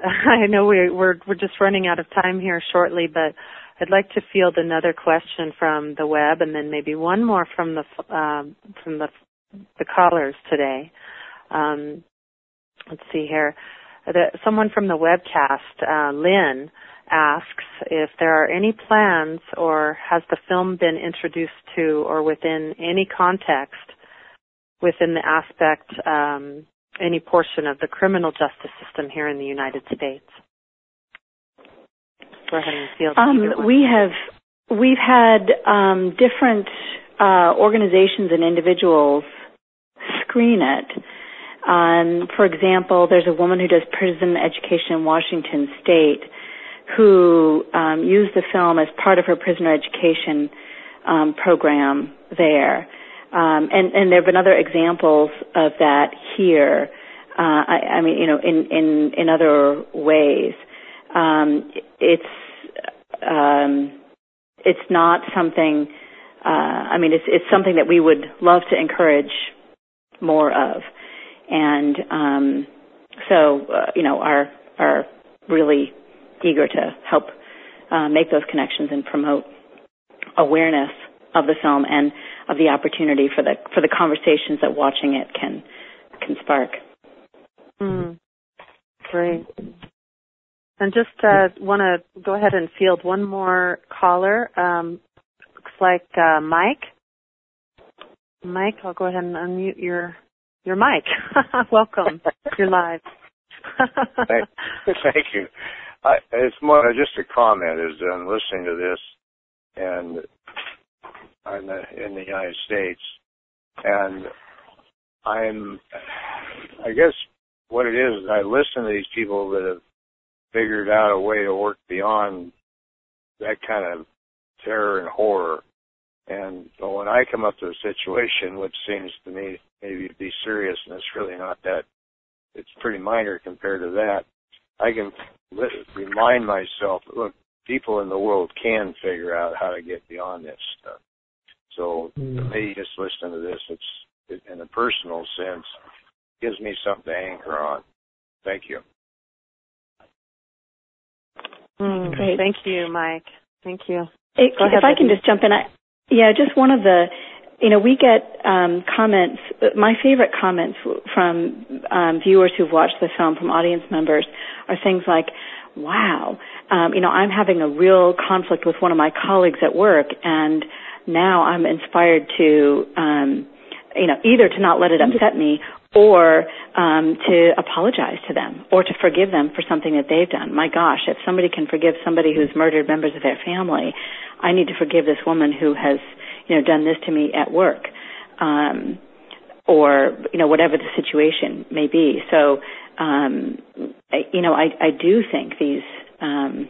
[laughs] I know we, we're we're just running out of time here shortly, but I'd like to field another question from the web, and then maybe one more from the um, from the the callers today. Um, let's see here. The, someone from the webcast, uh, Lynn, asks if there are any plans or has the film been introduced to or within any context within the aspect, um, any portion of the criminal justice system here in the United States. Go ahead and field. Um, we have we've had um, different uh, organizations and individuals screen it. Um, for example, there's a woman who does prison education in Washington State who um, used the film as part of her prisoner education um, program there. Um, and, and there have been other examples of that here. Uh, I, I, mean, you know, in in in other ways, um, it's um, it's not something. Uh, I mean, it's it's something that we would love to encourage more of, and um, so uh, you know, are are really eager to help uh, make those connections and promote awareness of the film and of the opportunity for the for the conversations that watching it can can spark. Mm. Great. And just uh, want to go ahead and field one more caller. Um, looks like uh, Mike. Mike, I'll go ahead and unmute your your mic. [laughs] Welcome. You're live. thank, thank you. I, it's more just a comment. Is I'm listening to this, and I'm in the United States, and I'm, I guess what it is, I listen to these people that have figured out a way to work beyond that kind of terror and horror. And when I come up to a situation which seems to me maybe to be serious, and it's really not that, it's pretty minor compared to that, I can remind myself, look, people in the world can figure out how to get beyond this stuff. So mm. to me, just listening to this, it's it, in a personal sense gives me something to anchor on. Thank you. Mm, Great. Thank you, Mike. Thank you. It, if ahead, I can just jump in, I, yeah, just one of the you know, we get um, comments. My favorite comments from um, viewers who've watched the film from audience members are things like, "Wow, um, you know, I'm having a real conflict with one of my colleagues at work, and now I'm inspired to, um, you know, either to not let it upset me or um, to apologize to them or to forgive them for something that they've done. My gosh, if somebody can forgive somebody who's murdered members of their family, I need to forgive this woman who has you know, done this to me at work, um, or you know, whatever the situation may be. So, um, I, you know, I, I do think these. Um,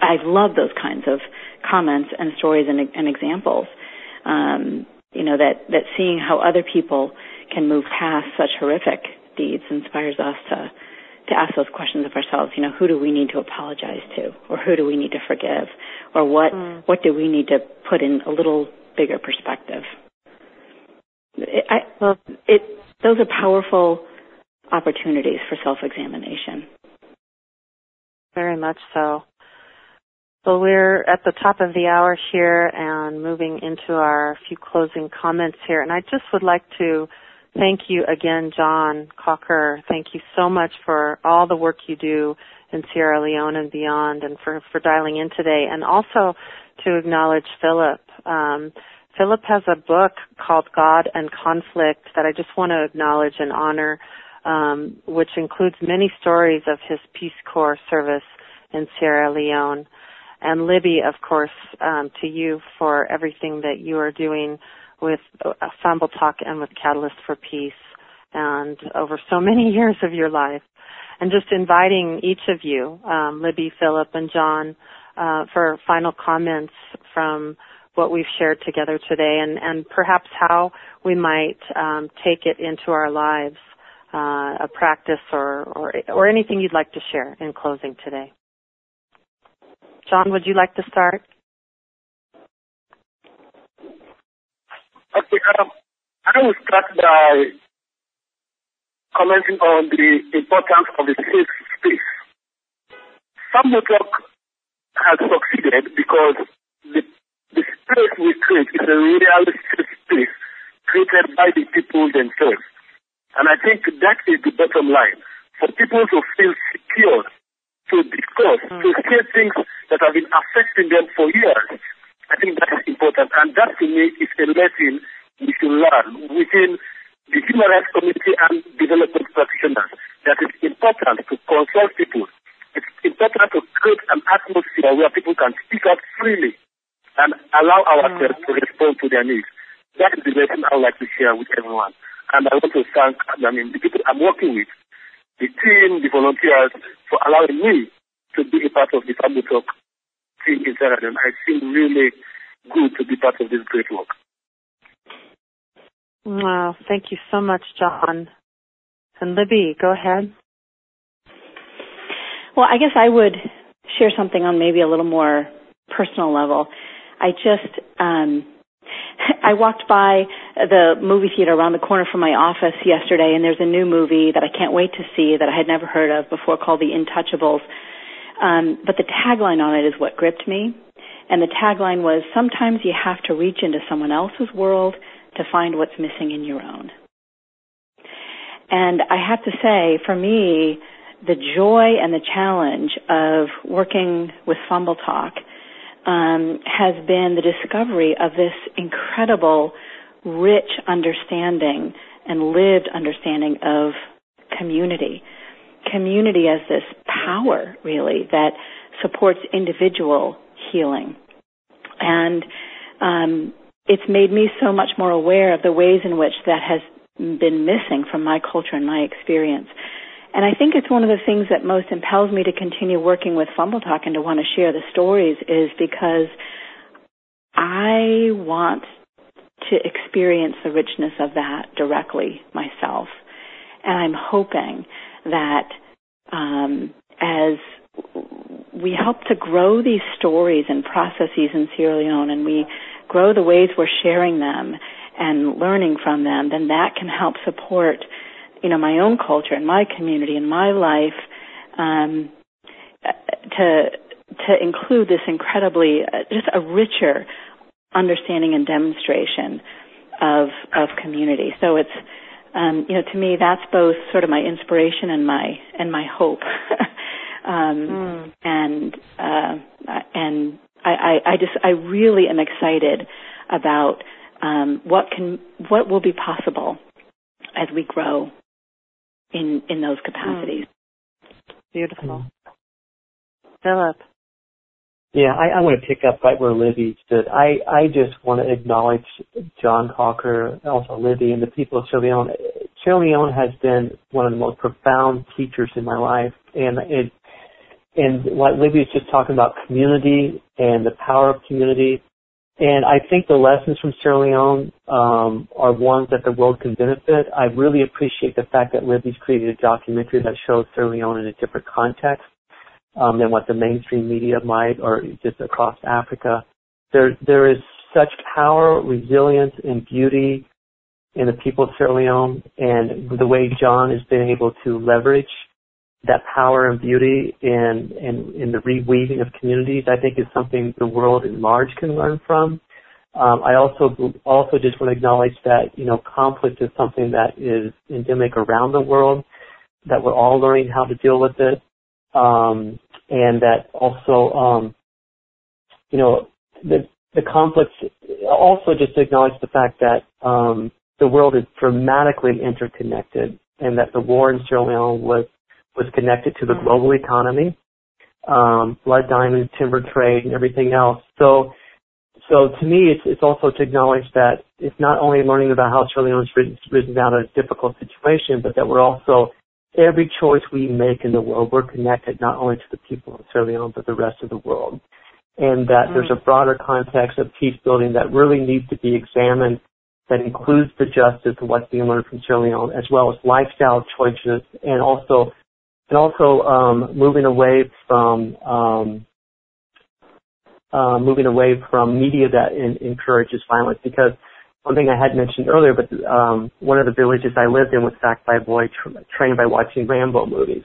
I love those kinds of comments and stories and, and examples. Um, you know that that seeing how other people can move past such horrific deeds inspires us to to ask those questions of ourselves. You know, who do we need to apologize to, or who do we need to forgive, or what mm. what do we need to put in a little bigger perspective. It, I, well, it those are powerful opportunities for self-examination. Very much so. Well, we're at the top of the hour here and moving into our few closing comments here. And I just would like to thank you again, John Caulker. Thank you so much for all the work you do in Sierra Leone and beyond and for, for dialing in today. And also to acknowledge Philip. Um, Philip has a book called God and Conflict that I just want to acknowledge and honor, um, which includes many stories of his Peace Corps service in Sierra Leone. And Libby, of course, um, to you for everything that you are doing with uh, Tok and with Catalyst for Peace and over so [laughs] many years of your life. And just inviting each of you, um, Libby, Philip, and John, uh, for final comments from what we've shared together today and, and perhaps how we might um, take it into our lives, uh, a practice or, or, or anything you'd like to share in closing today. John, would you like to start? Okay, um, I will start by commenting on the importance of the safe space. Fambul Tok has succeeded because the, the space we create is a realistic space created by the people themselves. And I think that is the bottom line. For people to feel secure, to discuss, mm. to say things that have been affecting them for years. I think that is important. And that to me is a lesson we should learn within the human rights community and development practitioners. That it's important to consult people. It's important to create an atmosphere where people can speak up freely and allow ourselves mm. to respond to their needs. That is the lesson I would like to share with everyone. And I want to thank, I mean, the people I'm working with, the team, the volunteers, for allowing me to be a part of the Fambul Tok team in Sierra I feel really good to be part of this great work. Wow, thank you so much, John. And Libby, go ahead. Well, I guess I would share something on maybe a little more personal level. I just um [laughs] I walked by the movie theater around the corner from my office yesterday and there's a new movie that I can't wait to see that I had never heard of before called The Intouchables. Um but the tagline on it is what gripped me. And the tagline was sometimes you have to reach into someone else's world to find what's missing in your own. And I have to say, for me, the joy and the challenge of working with Fambul Tok um, has been the discovery of this incredible, rich understanding and lived understanding of community. Community as this power, really, that supports individual healing. And um, it's made me so much more aware of the ways in which that has been missing from my culture and my experience. And I think it's one of the things that most impels me to continue working with Fambul Tok and to want to share the stories is because I want to experience the richness of that directly myself. And I'm hoping that um, as we help to grow these stories and processes in Sierra Leone and we grow the ways we're sharing them and learning from them, then that can help support, you know, my own culture and my community and my life um, to to include this incredibly uh, just a richer understanding and demonstration of of community. So it's um, you know to me that's both sort of my inspiration and my and my hope. [laughs] um, mm. And uh, and I, I, I just I really am excited about um, what can what will be possible as we grow in in those capacities. Mm. Beautiful, mm. Philip. Yeah, I, I want to pick up right where Libby stood. I, I just want to acknowledge John Caulker, also Libby, and the people of Sierra Leone. Sierra Leone has been one of the most profound teachers in my life, and it and like Libby was just talking about community and the power of community. And I think the lessons from Sierra Leone um, are ones that the world can benefit. I really appreciate the fact that Libby's created a documentary that shows Sierra Leone in a different context um, than what the mainstream media might, or just across Africa. There, there is such power, resilience, and beauty in the people of Sierra Leone, and the way John has been able to leverage that power and beauty in, in, in the reweaving of communities, I think is something the world at large can learn from. Um, I also also just want to acknowledge that you know conflict is something that is endemic around the world, that we're all learning how to deal with it, um, and that also um, you know the the conflicts also just to acknowledge the fact that um, the world is dramatically interconnected, and that the war in Sierra Leone was was connected to the mm-hmm. global economy, um, blood diamonds, timber trade, and everything else. So, so to me, it's, it's also to acknowledge that it's not only learning about how Sierra Leone has risen out of a difficult situation, but that we're also every choice we make in the world, we're connected not only to the people of Sierra Leone, but the rest of the world. And that mm. there's a broader context of peace building that really needs to be examined that includes the justice of what's being learned from Sierra Leone, as well as lifestyle choices and also and also um, moving away from um, uh, moving away from media that in, encourages violence. Because one thing I had mentioned earlier, but um, one of the villages I lived in was backed by a boy tra- trained by watching Rambo movies,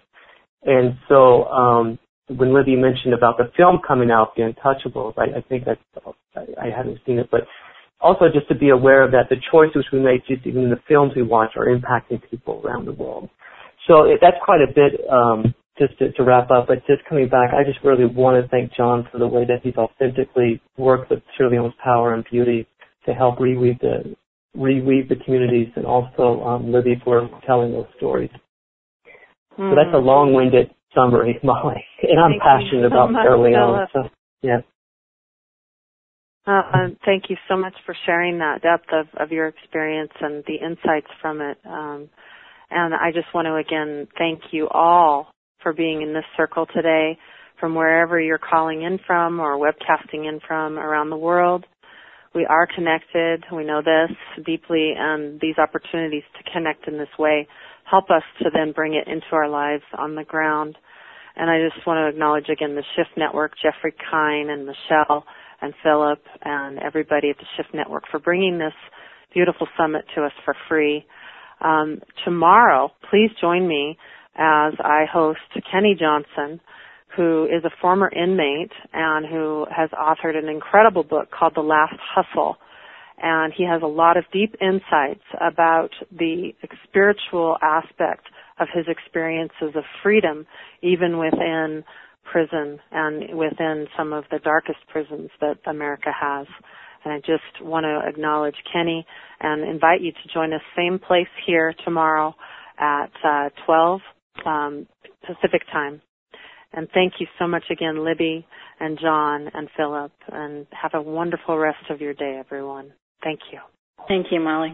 and so um, when Libby mentioned about the film coming out, The Untouchables, I, I think I, I haven't seen it, but also just to be aware of that the choices we make, just even in the films we watch, are impacting people around the world. So it, that's quite a bit, um, just to, to wrap up, but just coming back, I just really want to thank John for the way that he's authentically worked with Leone's power and beauty to help reweave the reweave the communities, and also um, Libby for telling those stories. Mm. So that's a hmm. long-winded summary, [laughs] Molly, and I'm thank passionate so about Leone. So yeah. Uh, thank you so much for sharing that depth of, of your experience and the insights from it. Um, and I just want to again thank you all for being in this circle today from wherever you're calling in from or webcasting in from around the world. We are connected. We know this deeply and these opportunities to connect in this way help us to then bring it into our lives on the ground. And I just want to acknowledge again the Shift Network, Jeffrey Kine and Michelle and Philip and everybody at the Shift Network for bringing this beautiful summit to us for free. Um, tomorrow, please join me as I host Kenny Johnson, who is a former inmate and who has authored an incredible book called The Last Hustle. And he has a lot of deep insights about the spiritual aspect of his experiences of freedom, even within prison and within some of the darkest prisons that America has. And I just want to acknowledge Kenny and invite you to join us same place here tomorrow at uh, 12 um, Pacific time. And thank you so much again, Libby and John and Philip. And have a wonderful rest of your day, everyone. Thank you. Thank you, Molly.